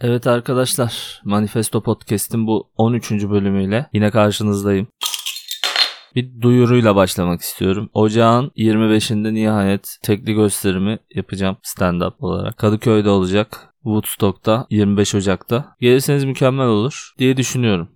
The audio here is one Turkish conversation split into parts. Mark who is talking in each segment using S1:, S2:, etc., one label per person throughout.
S1: Evet arkadaşlar, Manifesto Podcast'in bu 13. bölümüyle yine karşınızdayım. Bir duyuruyla başlamak istiyorum. Ocağın 25'inde nihayet tekli gösterimi yapacağım stand-up olarak. Kadıköy'de olacak. Woodstock'ta 25 Ocak'ta. Gelirseniz mükemmel olur diye düşünüyorum.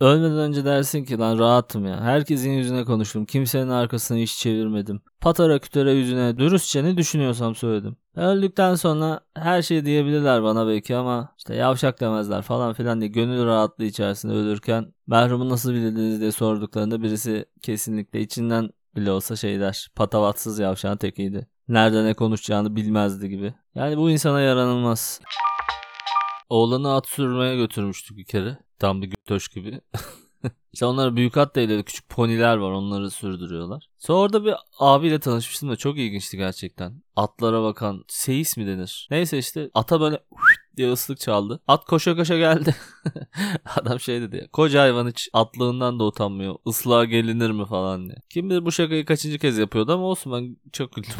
S1: Ölmeden önce dersin ki lan rahatım ya. Herkesin yüzüne konuştum. Kimsenin arkasını hiç çevirmedim. Patara kütere yüzüne dürüstçe ne düşünüyorsam söyledim. Öldükten sonra her şey diyebilirler bana belki ama işte yavşak demezler falan filan diye gönül rahatlığı içerisinde ölürken merhumu nasıl bildiniz diye sorduklarında birisi kesinlikle içinden bile olsa şey der. Patavatsız yavşağın tekiydi. Nerede ne konuşacağını bilmezdi gibi. Yani bu insana yaranılmaz. Oğlanı at sürmeye götürmüştük bir kere. Tam bir götoş gibi. işte onlar büyük at değil küçük poniler var onları sürdürüyorlar. Sonra orada bir abiyle tanışmıştım da çok ilginçti gerçekten. Atlara bakan seyis mi denir? Neyse işte ata böyle diye ıslık çaldı. At koşa koşa geldi. Adam şey dedi ya. Koca hayvan hiç atlığından da utanmıyor. Islığa gelinir mi falan diye. Kim bilir bu şakayı kaçıncı kez yapıyordu ama olsun ben çok güldüm.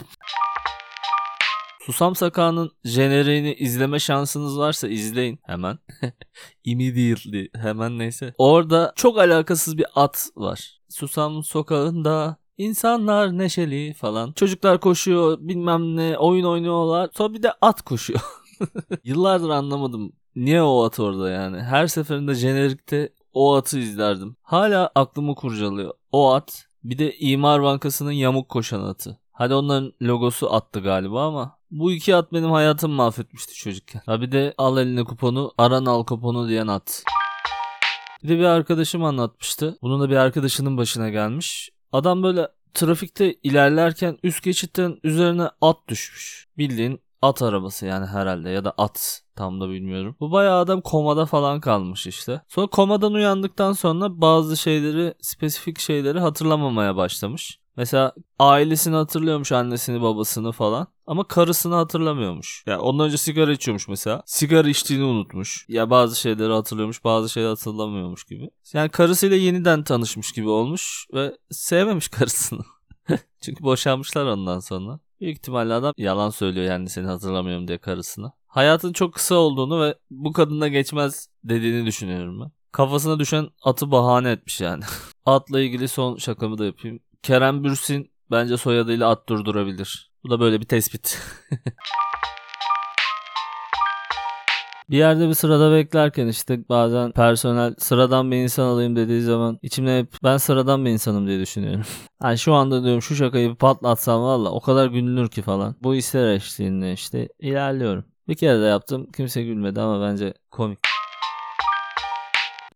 S1: Susam Sakağı'nın jeneriğini izleme şansınız varsa izleyin hemen. Immediately hemen neyse. Orada çok alakasız bir at var. Susam Sokağı'nda insanlar neşeli falan. Çocuklar koşuyor bilmem ne oyun oynuyorlar. Sonra bir de at koşuyor. Yıllardır anlamadım. Niye o at orada yani? Her seferinde jenerikte o atı izlerdim. Hala aklımı kurcalıyor. O at bir de İmar Bankası'nın yamuk koşan atı. Hadi onların logosu attı galiba ama bu iki at benim hayatımı mahvetmişti çocukken. Ha bir de al eline kuponu, aran al kuponu diyen at. Bir de bir arkadaşım anlatmıştı. Bunun da bir arkadaşının başına gelmiş. Adam böyle trafikte ilerlerken üst geçitten üzerine at düşmüş. Bildiğin at arabası yani herhalde ya da at tam da bilmiyorum. Bu bayağı adam komada falan kalmış işte. Sonra komadan uyandıktan sonra bazı şeyleri spesifik şeyleri hatırlamamaya başlamış. Mesela ailesini hatırlıyormuş annesini babasını falan ama karısını hatırlamıyormuş. Ya yani ondan önce sigara içiyormuş mesela. Sigara içtiğini unutmuş. Ya bazı şeyleri hatırlıyormuş bazı şeyleri hatırlamıyormuş gibi. Yani karısıyla yeniden tanışmış gibi olmuş ve sevmemiş karısını. Çünkü boşanmışlar ondan sonra. Büyük ihtimalle adam yalan söylüyor yani seni hatırlamıyorum diye karısına. Hayatın çok kısa olduğunu ve bu kadına geçmez dediğini düşünüyorum ben. Kafasına düşen atı bahane etmiş yani. Atla ilgili son şakamı da yapayım. Kerem Bürsin bence soyadıyla at durdurabilir. Bu da böyle bir tespit. Bir yerde bir sırada beklerken işte bazen personel sıradan bir insan alayım dediği zaman içimde hep ben sıradan bir insanım diye düşünüyorum. Yani şu anda diyorum şu şakayı bir patlatsam valla o kadar gülünür ki falan. Bu ister eşliğinde işte ilerliyorum. Bir kere de yaptım kimse gülmedi ama bence komik.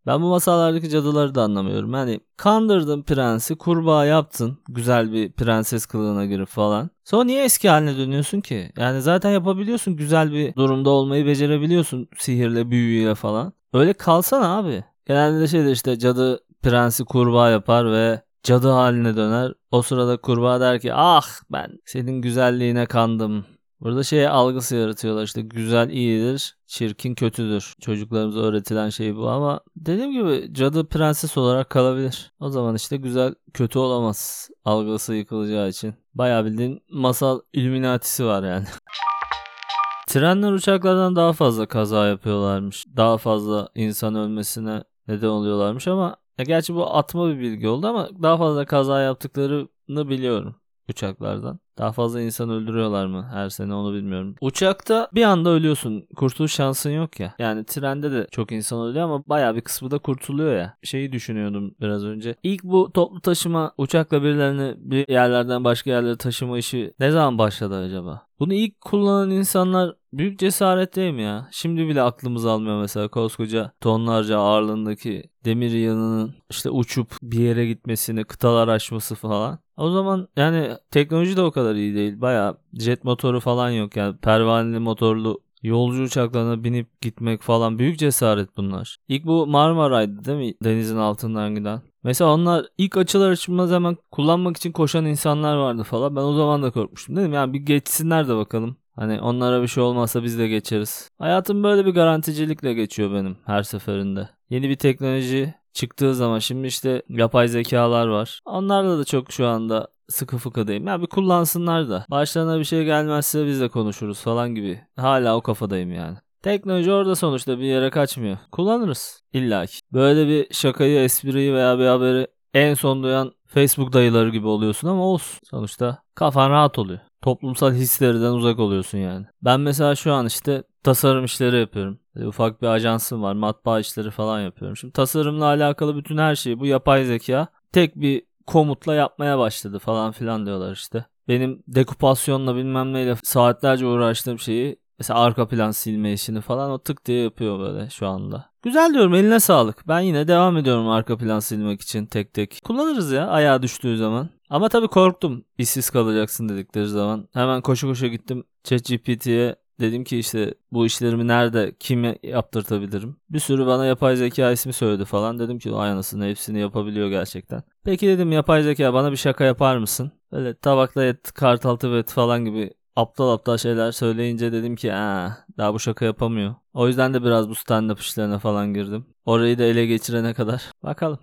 S1: Ben bu masallardaki cadıları da anlamıyorum. Yani kandırdın prensi, kurbağa yaptın. Güzel bir prenses kılığına girip falan. Sonra niye eski haline dönüyorsun ki? Yani zaten yapabiliyorsun. Güzel bir durumda olmayı becerebiliyorsun. Sihirle, büyüyle falan. Öyle kalsana abi. Genelde de şeydir işte cadı prensi kurbağa yapar ve cadı haline döner. O sırada kurbağa der ki ah ben senin güzelliğine kandım. Burada şey algısı yaratıyorlar işte güzel iyidir, çirkin kötüdür. Çocuklarımıza öğretilen şey bu ama dediğim gibi cadı prenses olarak kalabilir. O zaman işte güzel kötü olamaz algısı yıkılacağı için. Bayağı bildiğin masal illuminatisi var yani. Trenler uçaklardan daha fazla kaza yapıyorlarmış. Daha fazla insan ölmesine neden oluyorlarmış ama ya gerçi bu atma bir bilgi oldu ama daha fazla kaza yaptıklarını biliyorum uçaklardan. Daha fazla insan öldürüyorlar mı her sene onu bilmiyorum. Uçakta bir anda ölüyorsun. Kurtuluş şansın yok ya. Yani trende de çok insan ölüyor ama baya bir kısmı da kurtuluyor ya. Şeyi düşünüyordum biraz önce. İlk bu toplu taşıma uçakla birilerini bir yerlerden başka yerlere taşıma işi ne zaman başladı acaba? Bunu ilk kullanan insanlar büyük cesaret değil mi ya? Şimdi bile aklımız almıyor mesela koskoca tonlarca ağırlığındaki demir yığınının işte uçup bir yere gitmesini, kıtalar aşması falan. O zaman yani teknoloji de o kadar iyi değil. Baya jet motoru falan yok yani pervaneli motorlu yolcu uçaklarına binip gitmek falan büyük cesaret bunlar. İlk bu Marmaray'dı değil mi? Denizin altından giden. Mesela onlar ilk açılar açılmaz hemen kullanmak için koşan insanlar vardı falan. Ben o zaman da korkmuştum dedim yani bir geçsinler de bakalım. Hani onlara bir şey olmazsa biz de geçeriz. Hayatım böyle bir garanticilikle geçiyor benim her seferinde. Yeni bir teknoloji çıktığı zaman şimdi işte yapay zekalar var. Onlarla da çok şu anda sıkı fıkıdayım. Ya bir kullansınlar da. Başlarına bir şey gelmezse biz de konuşuruz falan gibi. Hala o kafadayım yani. Teknoloji orada sonuçta bir yere kaçmıyor. Kullanırız illa ki. Böyle bir şakayı, espriyi veya bir haberi en son duyan Facebook dayıları gibi oluyorsun ama olsun. Sonuçta kafan rahat oluyor. Toplumsal hislerden uzak oluyorsun yani. Ben mesela şu an işte tasarım işleri yapıyorum. Ufak bir ajansım var. Matbaa işleri falan yapıyorum. Şimdi tasarımla alakalı bütün her şeyi bu yapay zeka tek bir komutla yapmaya başladı falan filan diyorlar işte. Benim dekupasyonla bilmem neyle saatlerce uğraştığım şeyi mesela arka plan silme işini falan o tık diye yapıyor böyle şu anda. Güzel diyorum eline sağlık. Ben yine devam ediyorum arka plan silmek için tek tek. Kullanırız ya ayağa düştüğü zaman. Ama tabii korktum işsiz kalacaksın dedikleri zaman. Hemen koşu koşu gittim ChatGPT'ye Dedim ki işte bu işlerimi nerede kime yaptırtabilirim? Bir sürü bana yapay zeka ismi söyledi falan. Dedim ki ay anasını hepsini yapabiliyor gerçekten. Peki dedim yapay zeka bana bir şaka yapar mısın? Böyle tabakla et, kartaltı et falan gibi aptal aptal şeyler söyleyince dedim ki Aa, daha bu şaka yapamıyor. O yüzden de biraz bu stand-up işlerine falan girdim. Orayı da ele geçirene kadar. Bakalım.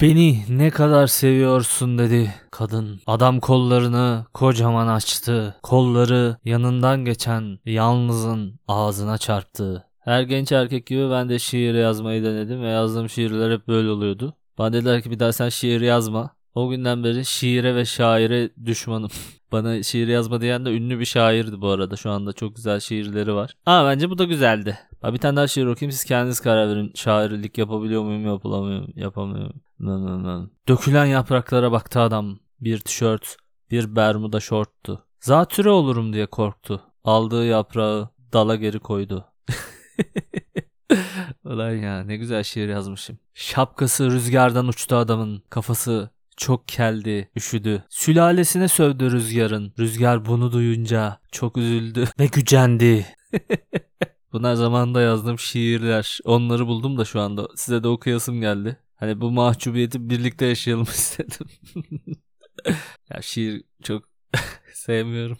S1: Beni ne kadar seviyorsun dedi kadın. Adam kollarını kocaman açtı. Kolları yanından geçen yalnızın ağzına çarptı. Her genç erkek gibi ben de şiir yazmayı denedim ve yazdığım şiirler hep böyle oluyordu. Bana dediler ki bir daha sen şiir yazma. O günden beri şiire ve şaire düşmanım. Bana şiir yazma diyen de ünlü bir şairdi bu arada. Şu anda çok güzel şiirleri var. Ama bence bu da güzeldi. Bir tane daha şiir okuyayım siz kendiniz karar verin. Şairlik yapabiliyor muyum yapılamıyor muyum yapamıyorum. Dökülen yapraklara baktı adam. Bir tişört, bir bermuda şorttu. Zatüre olurum diye korktu. Aldığı yaprağı dala geri koydu. Ulan ya ne güzel şiir yazmışım. Şapkası rüzgardan uçtu adamın. Kafası çok keldi, üşüdü. Sülalesine sövdü rüzgarın. Rüzgar bunu duyunca çok üzüldü ve gücendi. Bunlar zamanında yazdığım şiirler. Onları buldum da şu anda. Size de okuyasım geldi. Hani bu mahcubiyeti birlikte yaşayalım istedim. ya şiir çok sevmiyorum.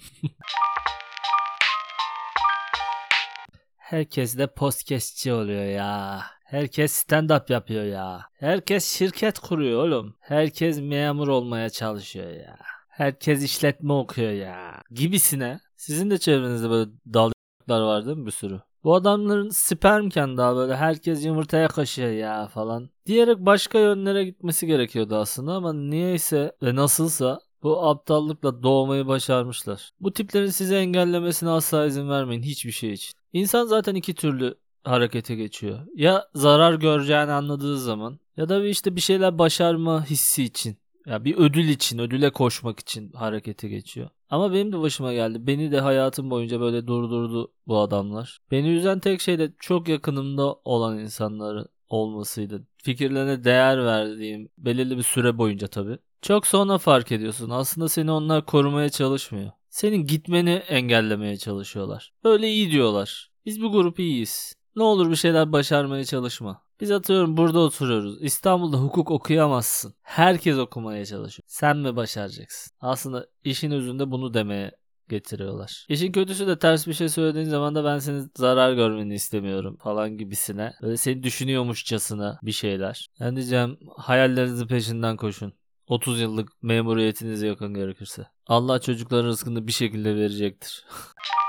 S1: Herkes de podcastçi oluyor ya. Herkes stand-up yapıyor ya. Herkes şirket kuruyor oğlum. Herkes memur olmaya çalışıyor ya. Herkes işletme okuyor ya. Gibisine. Sizin de çevrenizde böyle dallar var değil mi bir sürü? Bu adamların spermken daha böyle herkes yumurtaya kaşıyor ya falan. Diyerek başka yönlere gitmesi gerekiyordu aslında ama niyeyse ve nasılsa bu aptallıkla doğmayı başarmışlar. Bu tiplerin size engellemesine asla izin vermeyin hiçbir şey için. İnsan zaten iki türlü harekete geçiyor. Ya zarar göreceğini anladığı zaman ya da işte bir şeyler başarma hissi için. Ya bir ödül için, ödüle koşmak için harekete geçiyor. Ama benim de başıma geldi. Beni de hayatım boyunca böyle durdurdu bu adamlar. Beni üzen tek şey de çok yakınımda olan insanların olmasıydı. Fikirlerine değer verdiğim belirli bir süre boyunca tabii. Çok sonra fark ediyorsun. Aslında seni onlar korumaya çalışmıyor. Senin gitmeni engellemeye çalışıyorlar. Öyle iyi diyorlar. Biz bu grup iyiyiz. Ne olur bir şeyler başarmaya çalışma. Biz atıyorum burada oturuyoruz. İstanbul'da hukuk okuyamazsın. Herkes okumaya çalışıyor. Sen mi başaracaksın? Aslında işin özünde bunu demeye getiriyorlar. İşin kötüsü de ters bir şey söylediğin zaman da ben senin zarar görmeni istemiyorum falan gibisine. Böyle seni düşünüyormuşçasına bir şeyler. Ben diyeceğim hayallerinizin peşinden koşun. 30 yıllık memuriyetinize yakın gerekirse. Allah çocukların rızkını bir şekilde verecektir.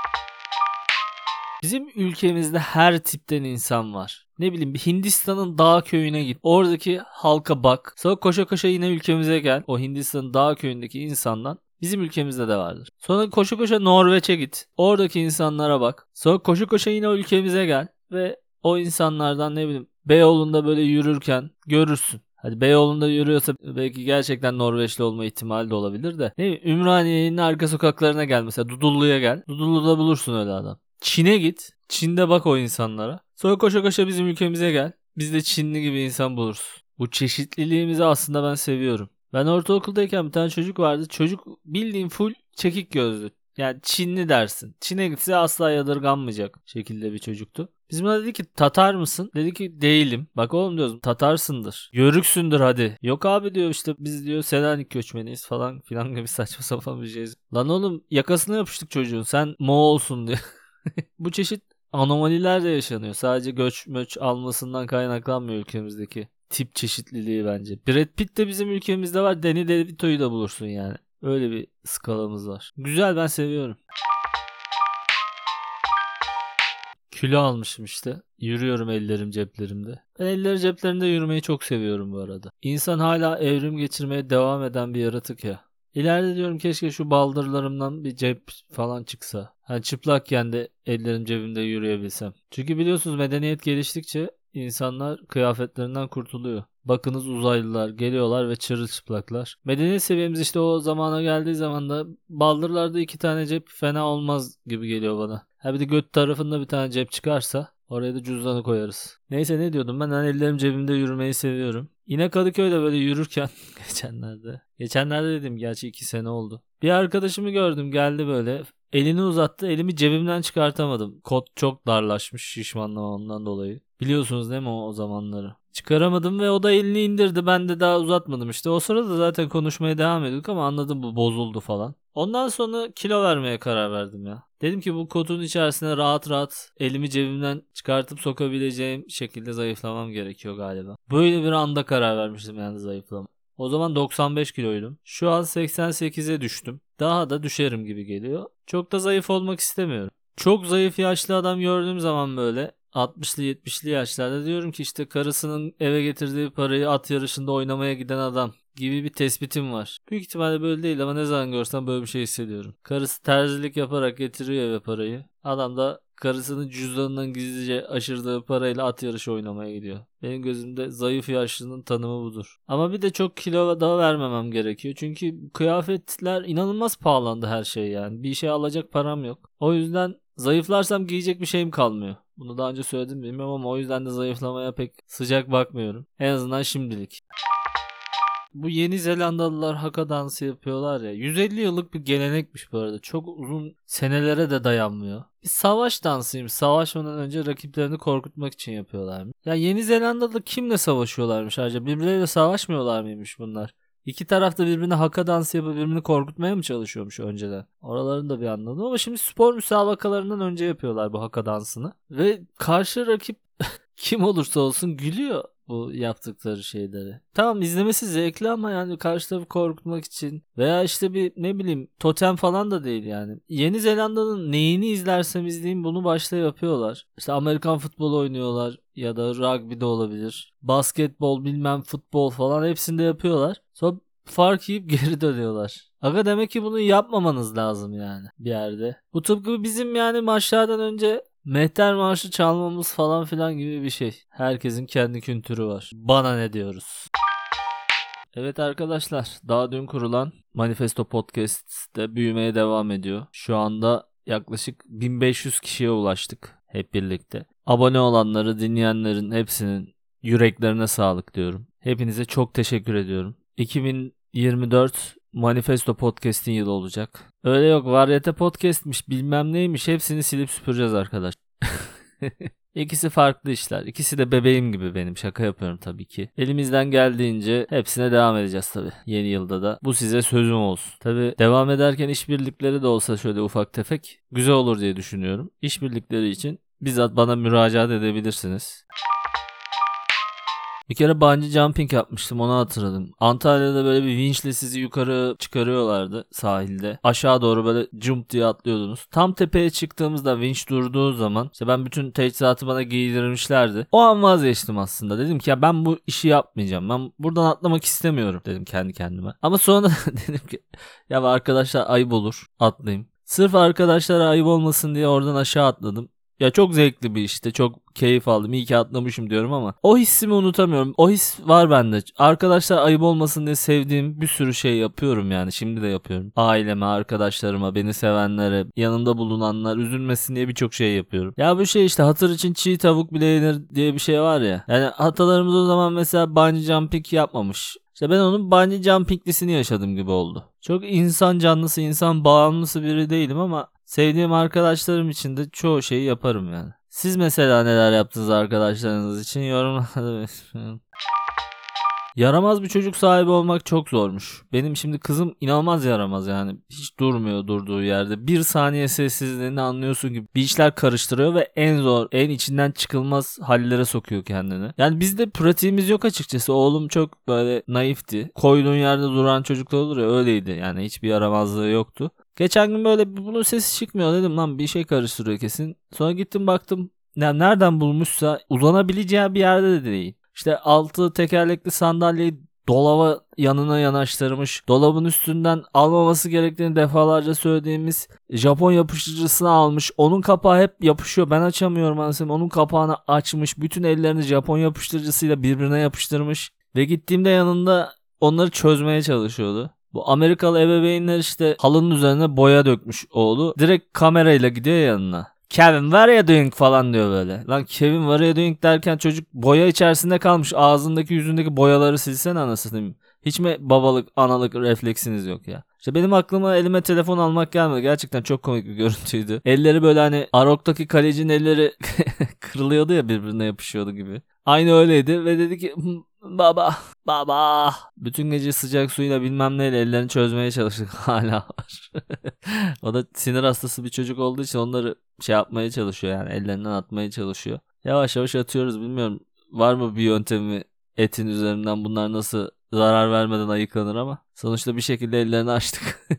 S1: Bizim ülkemizde her tipten insan var. Ne bileyim bir Hindistan'ın dağ köyüne git. Oradaki halka bak. Sonra koşa koşa yine ülkemize gel. O Hindistan'ın dağ köyündeki insandan Bizim ülkemizde de vardır. Sonra koşu koşa Norveç'e git. Oradaki insanlara bak. Sonra koşu koşa yine ülkemize gel. Ve o insanlardan ne bileyim Beyoğlu'nda böyle yürürken görürsün. Hadi Beyoğlu'nda yürüyorsa belki gerçekten Norveçli olma ihtimali de olabilir de. Ne Ümraniye'nin arka sokaklarına gel mesela Dudullu'ya gel. Dudullu'da bulursun öyle adam. Çin'e git. Çin'de bak o insanlara. Sonra koşa koşa bizim ülkemize gel. Biz de Çinli gibi insan buluruz. Bu çeşitliliğimizi aslında ben seviyorum. Ben ortaokuldayken bir tane çocuk vardı. Çocuk bildiğin full çekik gözlü. Yani Çinli dersin. Çin'e gitse asla yadırganmayacak şekilde bir çocuktu. Biz buna dedi ki Tatar mısın? Dedi ki değilim. Bak oğlum diyoruz Tatarsındır. Yörüksündür hadi. Yok abi diyor işte biz diyor Selanik göçmeniyiz falan filan gibi saçma sapan bir şey. Lan oğlum yakasına yapıştık çocuğun sen Moğolsun diyor. Bu çeşit anomaliler de yaşanıyor. Sadece göç möç almasından kaynaklanmıyor ülkemizdeki tip çeşitliliği bence. Brad Pitt de bizim ülkemizde var. Danny DeVito'yu da bulursun yani. Öyle bir skalamız var. Güzel ben seviyorum. Kilo almışım işte. Yürüyorum ellerim ceplerimde. Ben elleri ceplerimde yürümeyi çok seviyorum bu arada. İnsan hala evrim geçirmeye devam eden bir yaratık ya. İleride diyorum keşke şu baldırlarımdan bir cep falan çıksa. Hani çıplakken de ellerim cebimde yürüyebilsem. Çünkü biliyorsunuz medeniyet geliştikçe insanlar kıyafetlerinden kurtuluyor. Bakınız uzaylılar geliyorlar ve çırılçıplaklar. Medeniyet seviyemiz işte o zamana geldiği zaman da baldırlarda iki tane cep fena olmaz gibi geliyor bana. Ha bir de göt tarafında bir tane cep çıkarsa oraya da cüzdanı koyarız. Neyse ne diyordum ben hani ellerim cebimde yürümeyi seviyorum. Yine Kadıköy'de böyle yürürken geçenlerde. Geçenlerde dedim gerçi iki sene oldu. Bir arkadaşımı gördüm geldi böyle. Elini uzattı elimi cebimden çıkartamadım. Kot çok darlaşmış şişmanlamamdan dolayı. Biliyorsunuz değil mi o, o zamanları? Çıkaramadım ve o da elini indirdi. Ben de daha uzatmadım işte. O sırada zaten konuşmaya devam ediyorduk ama anladım bu bozuldu falan. Ondan sonra kilo vermeye karar verdim ya. Dedim ki bu kotun içerisine rahat rahat elimi cebimden çıkartıp sokabileceğim şekilde zayıflamam gerekiyor galiba. Böyle bir anda karar vermiştim yani zayıflama. O zaman 95 kiloydum. Şu an 88'e düştüm. Daha da düşerim gibi geliyor. Çok da zayıf olmak istemiyorum. Çok zayıf yaşlı adam gördüğüm zaman böyle 60'lı 70'li yaşlarda diyorum ki işte karısının eve getirdiği parayı at yarışında oynamaya giden adam gibi bir tespitim var. Büyük ihtimalle böyle değil ama ne zaman görsem böyle bir şey hissediyorum. Karısı terzilik yaparak getiriyor eve parayı. Adam da karısının cüzdanından gizlice aşırdığı parayla at yarışı oynamaya gidiyor. Benim gözümde zayıf yaşlının tanımı budur. Ama bir de çok kilo daha vermemem gerekiyor. Çünkü kıyafetler inanılmaz pahalandı her şey yani. Bir şey alacak param yok. O yüzden zayıflarsam giyecek bir şeyim kalmıyor. Bunu daha önce söyledim bilmiyorum ama o yüzden de zayıflamaya pek sıcak bakmıyorum. En azından şimdilik. Bu Yeni Zelandalılar haka dansı yapıyorlar ya. 150 yıllık bir gelenekmiş bu arada. Çok uzun senelere de dayanmıyor. Bir savaş dansıymış. Savaşmadan önce rakiplerini korkutmak için yapıyorlarmış. Ya Yeni Zelandalı kimle savaşıyorlarmış ayrıca? Birbirleriyle savaşmıyorlar mıymış bunlar? İki taraf da birbirine haka dansı yapıp birbirini korkutmaya mı çalışıyormuş önceden? Oralarını da bir anladım ama şimdi spor müsabakalarından önce yapıyorlar bu haka dansını. Ve karşı rakip kim olursa olsun gülüyor bu yaptıkları şeyleri. Tamam izlemesi zevkli ama yani karşı tarafı korkutmak için veya işte bir ne bileyim totem falan da değil yani. Yeni Zelanda'nın neyini izlersem izleyeyim bunu başta yapıyorlar. İşte Amerikan futbolu oynuyorlar ya da rugby de olabilir. Basketbol bilmem futbol falan hepsinde yapıyorlar. Sonra fark yiyip geri dönüyorlar. Aga demek ki bunu yapmamanız lazım yani bir yerde. Bu tıpkı bizim yani maçlardan önce Mehter marşı çalmamız falan filan gibi bir şey. Herkesin kendi kültürü var. Bana ne diyoruz? Evet arkadaşlar daha dün kurulan Manifesto Podcast de büyümeye devam ediyor. Şu anda yaklaşık 1500 kişiye ulaştık hep birlikte. Abone olanları dinleyenlerin hepsinin yüreklerine sağlık diyorum. Hepinize çok teşekkür ediyorum. 2024 Manifesto Podcast'in yılı olacak. Öyle yok varyete podcast'miş bilmem neymiş hepsini silip süpüreceğiz arkadaş. İkisi farklı işler. İkisi de bebeğim gibi benim. Şaka yapıyorum tabii ki. Elimizden geldiğince hepsine devam edeceğiz tabii. Yeni yılda da. Bu size sözüm olsun. Tabii devam ederken işbirlikleri de olsa şöyle ufak tefek güzel olur diye düşünüyorum. İşbirlikleri için bizzat bana müracaat edebilirsiniz. Bir kere bungee jumping yapmıştım onu hatırladım. Antalya'da böyle bir vinçle sizi yukarı çıkarıyorlardı sahilde. Aşağı doğru böyle jump diye atlıyordunuz. Tam tepeye çıktığımızda vinç durduğu zaman işte ben bütün teçhizatı bana giydirmişlerdi. O an vazgeçtim aslında. Dedim ki ya ben bu işi yapmayacağım. Ben buradan atlamak istemiyorum dedim kendi kendime. Ama sonra dedim ki ya arkadaşlar ayıp olur atlayayım. Sırf arkadaşlara ayıp olmasın diye oradan aşağı atladım. Ya çok zevkli bir işte. Çok keyif aldım. İyi ki atlamışım diyorum ama o hissimi unutamıyorum. O his var bende. Arkadaşlar ayıp olmasın diye sevdiğim bir sürü şey yapıyorum yani. Şimdi de yapıyorum. Aileme, arkadaşlarıma, beni sevenlere, yanımda bulunanlar üzülmesin diye birçok şey yapıyorum. Ya bu şey işte hatır için çiğ tavuk bile yenir diye bir şey var ya. Yani atalarımız o zaman mesela bungee jumping yapmamış. İşte ben onun bungee jumpinglisini yaşadım gibi oldu. Çok insan canlısı, insan bağımlısı biri değilim ama Sevdiğim arkadaşlarım için de çoğu şeyi yaparım yani. Siz mesela neler yaptınız arkadaşlarınız için yorumlarda Yaramaz bir çocuk sahibi olmak çok zormuş. Benim şimdi kızım inanılmaz yaramaz yani. Hiç durmuyor durduğu yerde. Bir saniye sessizliğini anlıyorsun ki bir işler karıştırıyor ve en zor, en içinden çıkılmaz hallere sokuyor kendini. Yani bizde pratiğimiz yok açıkçası. Oğlum çok böyle naifti. Koyduğun yerde duran çocuklar olur ya öyleydi. Yani hiçbir yaramazlığı yoktu. Geçen gün böyle bunun sesi çıkmıyor dedim lan bir şey karıştırıyor kesin. Sonra gittim baktım yani nereden bulmuşsa uzanabileceği bir yerde de değil. İşte altı tekerlekli sandalyeyi dolaba yanına yanaştırmış. Dolabın üstünden almaması gerektiğini defalarca söylediğimiz Japon yapıştırıcısını almış. Onun kapağı hep yapışıyor. Ben açamıyorum anasını. Onun kapağını açmış. Bütün ellerini Japon yapıştırıcısıyla birbirine yapıştırmış. Ve gittiğimde yanında onları çözmeye çalışıyordu. Bu Amerikalı ebeveynler işte halının üzerine boya dökmüş oğlu. Direkt kamerayla gidiyor yanına. Kevin what are you doing falan diyor böyle. Lan Kevin what are you doing derken çocuk boya içerisinde kalmış. Ağzındaki yüzündeki boyaları silsen anasını Hiç mi babalık analık refleksiniz yok ya? İşte benim aklıma elime telefon almak gelmedi. Gerçekten çok komik bir görüntüydü. Elleri böyle hani Arok'taki kalecinin elleri kırılıyordu ya birbirine yapışıyordu gibi. Aynı öyleydi ve dedi ki baba baba bütün gece sıcak suyla bilmem neyle ellerini çözmeye çalıştık hala var. o da sinir hastası bir çocuk olduğu için onları şey yapmaya çalışıyor yani ellerinden atmaya çalışıyor. Yavaş yavaş atıyoruz bilmiyorum var mı bir yöntemi etin üzerinden bunlar nasıl zarar vermeden ayıklanır ama sonuçta bir şekilde ellerini açtık.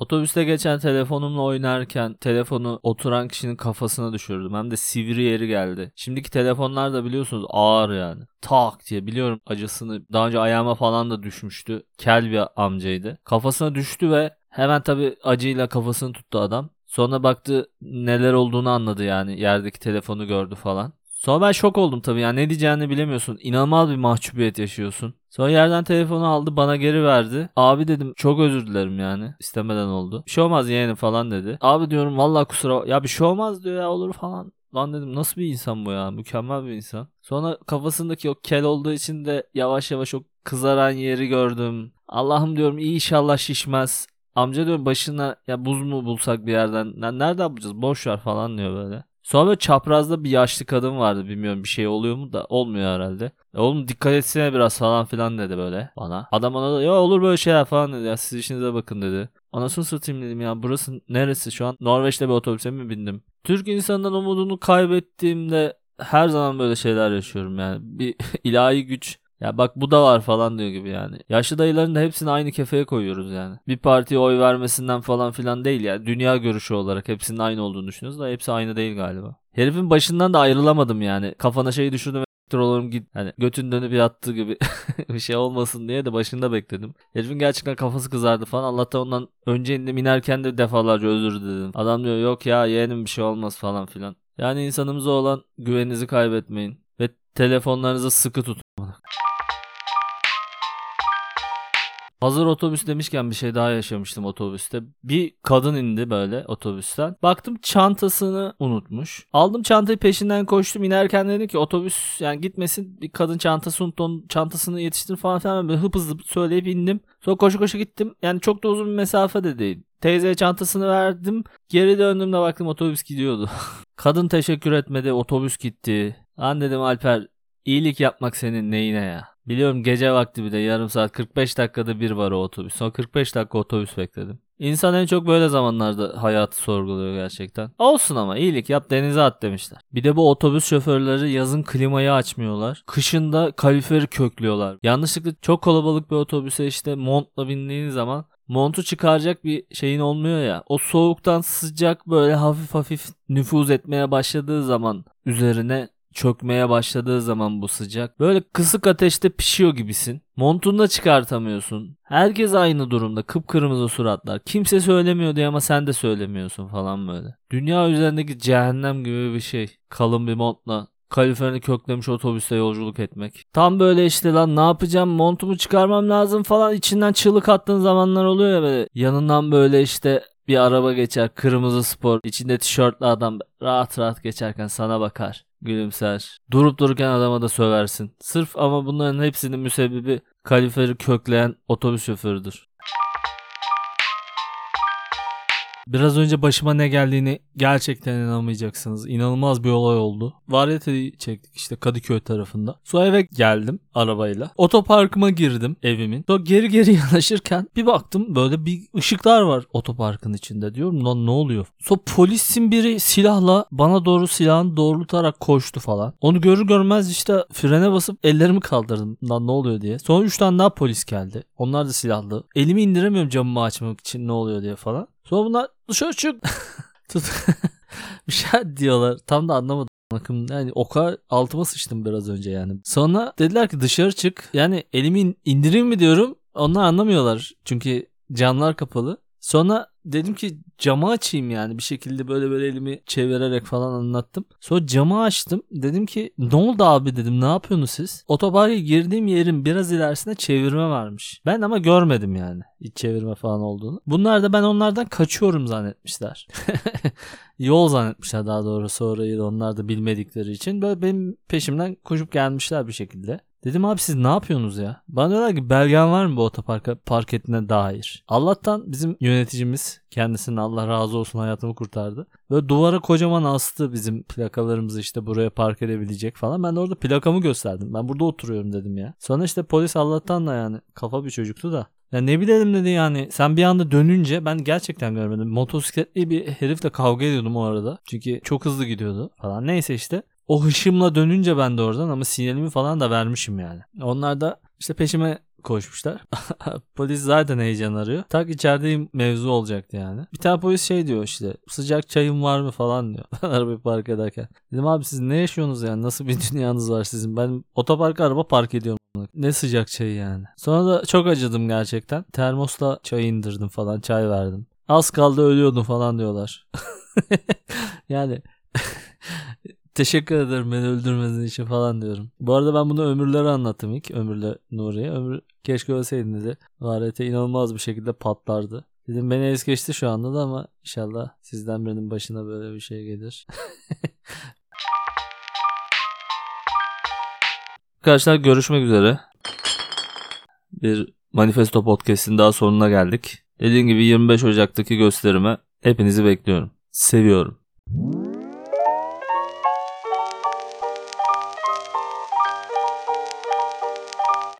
S1: Otobüste geçen telefonumla oynarken telefonu oturan kişinin kafasına düşürdüm. Hem de sivri yeri geldi. Şimdiki telefonlar da biliyorsunuz ağır yani. Tak diye biliyorum acısını. Daha önce ayağıma falan da düşmüştü. Kel bir amcaydı. Kafasına düştü ve hemen tabi acıyla kafasını tuttu adam. Sonra baktı neler olduğunu anladı yani. Yerdeki telefonu gördü falan. Sonra ben şok oldum tabii yani ne diyeceğini bilemiyorsun. İnanılmaz bir mahcubiyet yaşıyorsun. Sonra yerden telefonu aldı bana geri verdi. Abi dedim çok özür dilerim yani istemeden oldu. Bir şey olmaz yeğenim falan dedi. Abi diyorum vallahi kusura ya bir şey olmaz diyor ya olur falan. Lan dedim nasıl bir insan bu ya mükemmel bir insan. Sonra kafasındaki o kel olduğu için de yavaş yavaş o kızaran yeri gördüm. Allah'ım diyorum iyi inşallah şişmez. Amca diyorum başına ya buz mu bulsak bir yerden. Nereden bulacağız boş ver falan diyor böyle. Sonra böyle çaprazda bir yaşlı kadın vardı. Bilmiyorum bir şey oluyor mu da olmuyor herhalde. E oğlum dikkat etsene biraz falan filan dedi böyle bana. Adam ona da ya olur böyle şeyler falan dedi. Ya siz işinize bakın dedi. Anasını satayım dedim ya burası neresi şu an? Norveç'te bir otobüse mi bindim? Türk insanından umudunu kaybettiğimde her zaman böyle şeyler yaşıyorum yani. Bir ilahi güç ya bak bu da var falan diyor gibi yani. Yaşlı dayıların da hepsini aynı kefeye koyuyoruz yani. Bir partiye oy vermesinden falan filan değil ya. Dünya görüşü olarak hepsinin aynı olduğunu düşünüyoruz da hepsi aynı değil galiba. Herifin başından da ayrılamadım yani. Kafana şeyi düşürdüm olurum git hani götün dönüp yattı gibi bir şey olmasın diye de başında bekledim. Herifin gerçekten kafası kızardı falan. Allah'tan ondan önce indim inerken de defalarca özür dedim. Adam diyor yok ya yeğenim bir şey olmaz falan filan. Yani insanımıza olan güveninizi kaybetmeyin. Ve telefonlarınızı sıkı tutun. Hazır otobüs demişken bir şey daha yaşamıştım otobüste. Bir kadın indi böyle otobüsten. Baktım çantasını unutmuş. Aldım çantayı peşinden koştum. İnerken dedim ki otobüs yani gitmesin bir kadın çantası unuttu. Onun çantasını yetiştir falan filan. Böyle hıp hızlı söyleyip indim. Sonra koşu koşu gittim. Yani çok da uzun bir mesafe de değil. Teyzeye çantasını verdim. Geri döndüğümde baktım otobüs gidiyordu. kadın teşekkür etmedi. Otobüs gitti. Lan dedim Alper iyilik yapmak senin neyine ya? Biliyorum gece vakti bir de yarım saat 45 dakikada bir var o otobüs. Son 45 dakika otobüs bekledim. İnsan en çok böyle zamanlarda hayatı sorguluyor gerçekten. Olsun ama iyilik yap denize at demişler. Bir de bu otobüs şoförleri yazın klimayı açmıyorlar. Kışın da kaliferi köklüyorlar. Yanlışlıkla çok kalabalık bir otobüse işte montla bindiğin zaman montu çıkaracak bir şeyin olmuyor ya. O soğuktan sıcak böyle hafif hafif nüfuz etmeye başladığı zaman üzerine çökmeye başladığı zaman bu sıcak. Böyle kısık ateşte pişiyor gibisin. Montunu da çıkartamıyorsun. Herkes aynı durumda. Kıpkırmızı suratlar. Kimse söylemiyor diye ama sen de söylemiyorsun falan böyle. Dünya üzerindeki cehennem gibi bir şey. Kalın bir montla kaliflerini köklemiş otobüste yolculuk etmek. Tam böyle işte lan ne yapacağım montumu çıkarmam lazım falan içinden çığlık attığın zamanlar oluyor ya böyle. Yanından böyle işte bir araba geçer kırmızı spor içinde tişörtlü adam rahat rahat geçerken sana bakar gülümser. Durup dururken adama da söversin. Sırf ama bunların hepsinin müsebbibi kaliferi kökleyen otobüs şoförüdür. Biraz önce başıma ne geldiğini gerçekten inanamayacaksınız. İnanılmaz bir olay oldu. Varyeteyi çektik işte Kadıköy tarafında. Sonra eve geldim arabayla. Otoparkıma girdim evimin. Sonra geri geri yanaşırken bir baktım böyle bir ışıklar var otoparkın içinde. Diyorum lan ne oluyor? Sonra polisin biri silahla bana doğru silahını doğrultarak koştu falan. Onu görür görmez işte frene basıp ellerimi kaldırdım. Lan ne oluyor diye. Sonra 3 tane daha polis geldi. Onlar da silahlı. Elimi indiremiyorum camımı açmak için ne oluyor diye falan. Sonra bunlar dışarı çık. Tut. bir şey diyorlar. Tam da anlamadım. Bakın yani o kadar altıma sıçtım biraz önce yani. Sonra dediler ki dışarı çık. Yani elimi indireyim mi diyorum. Onlar anlamıyorlar. Çünkü camlar kapalı. Sonra dedim ki camı açayım yani bir şekilde böyle böyle elimi çevirerek falan anlattım. Sonra camı açtım. Dedim ki ne oldu abi dedim ne yapıyorsunuz siz? Otoparka girdiğim yerin biraz ilerisinde çevirme varmış. Ben ama görmedim yani hiç çevirme falan olduğunu. Bunlar da ben onlardan kaçıyorum zannetmişler. Yol zannetmişler daha doğrusu orayı onlar da bilmedikleri için. Böyle benim peşimden koşup gelmişler bir şekilde. Dedim abi siz ne yapıyorsunuz ya? Bana diyorlar ki belgen var mı bu otoparka park ettiğine dair? Allah'tan bizim yöneticimiz kendisinin Allah razı olsun hayatımı kurtardı. Böyle duvara kocaman astı bizim plakalarımızı işte buraya park edebilecek falan. Ben de orada plakamı gösterdim. Ben burada oturuyorum dedim ya. Sonra işte polis Allah'tan da yani kafa bir çocuktu da. Ya ne bilelim dedi yani sen bir anda dönünce ben gerçekten görmedim. Motosikletli bir herifle kavga ediyordum o arada. Çünkü çok hızlı gidiyordu falan. Neyse işte o hışımla dönünce ben de oradan ama sinyalimi falan da vermişim yani. Onlar da işte peşime koşmuşlar. polis zaten heyecan arıyor. Tak içeride mevzu olacaktı yani. Bir tane polis şey diyor işte sıcak çayım var mı falan diyor. Arabayı park ederken. Dedim abi siz ne yaşıyorsunuz yani nasıl bir dünyanız var sizin. Ben otoparka araba park ediyorum. Ne sıcak çayı yani. Sonra da çok acıdım gerçekten. Termosla çay indirdim falan çay verdim. Az kaldı ölüyordum falan diyorlar. yani teşekkür ederim beni öldürmediğin için falan diyorum. Bu arada ben bunu ömürleri anlattım ilk. Ömürle Nuri'ye. Ömür keşke ölseydin dedi. VRT inanılmaz bir şekilde patlardı. Dedim beni es geçti şu anda da ama inşallah sizden birinin başına böyle bir şey gelir. Arkadaşlar görüşmek üzere. Bir Manifesto Podcast'in daha sonuna geldik. Dediğim gibi 25 Ocak'taki gösterime hepinizi bekliyorum. Seviyorum.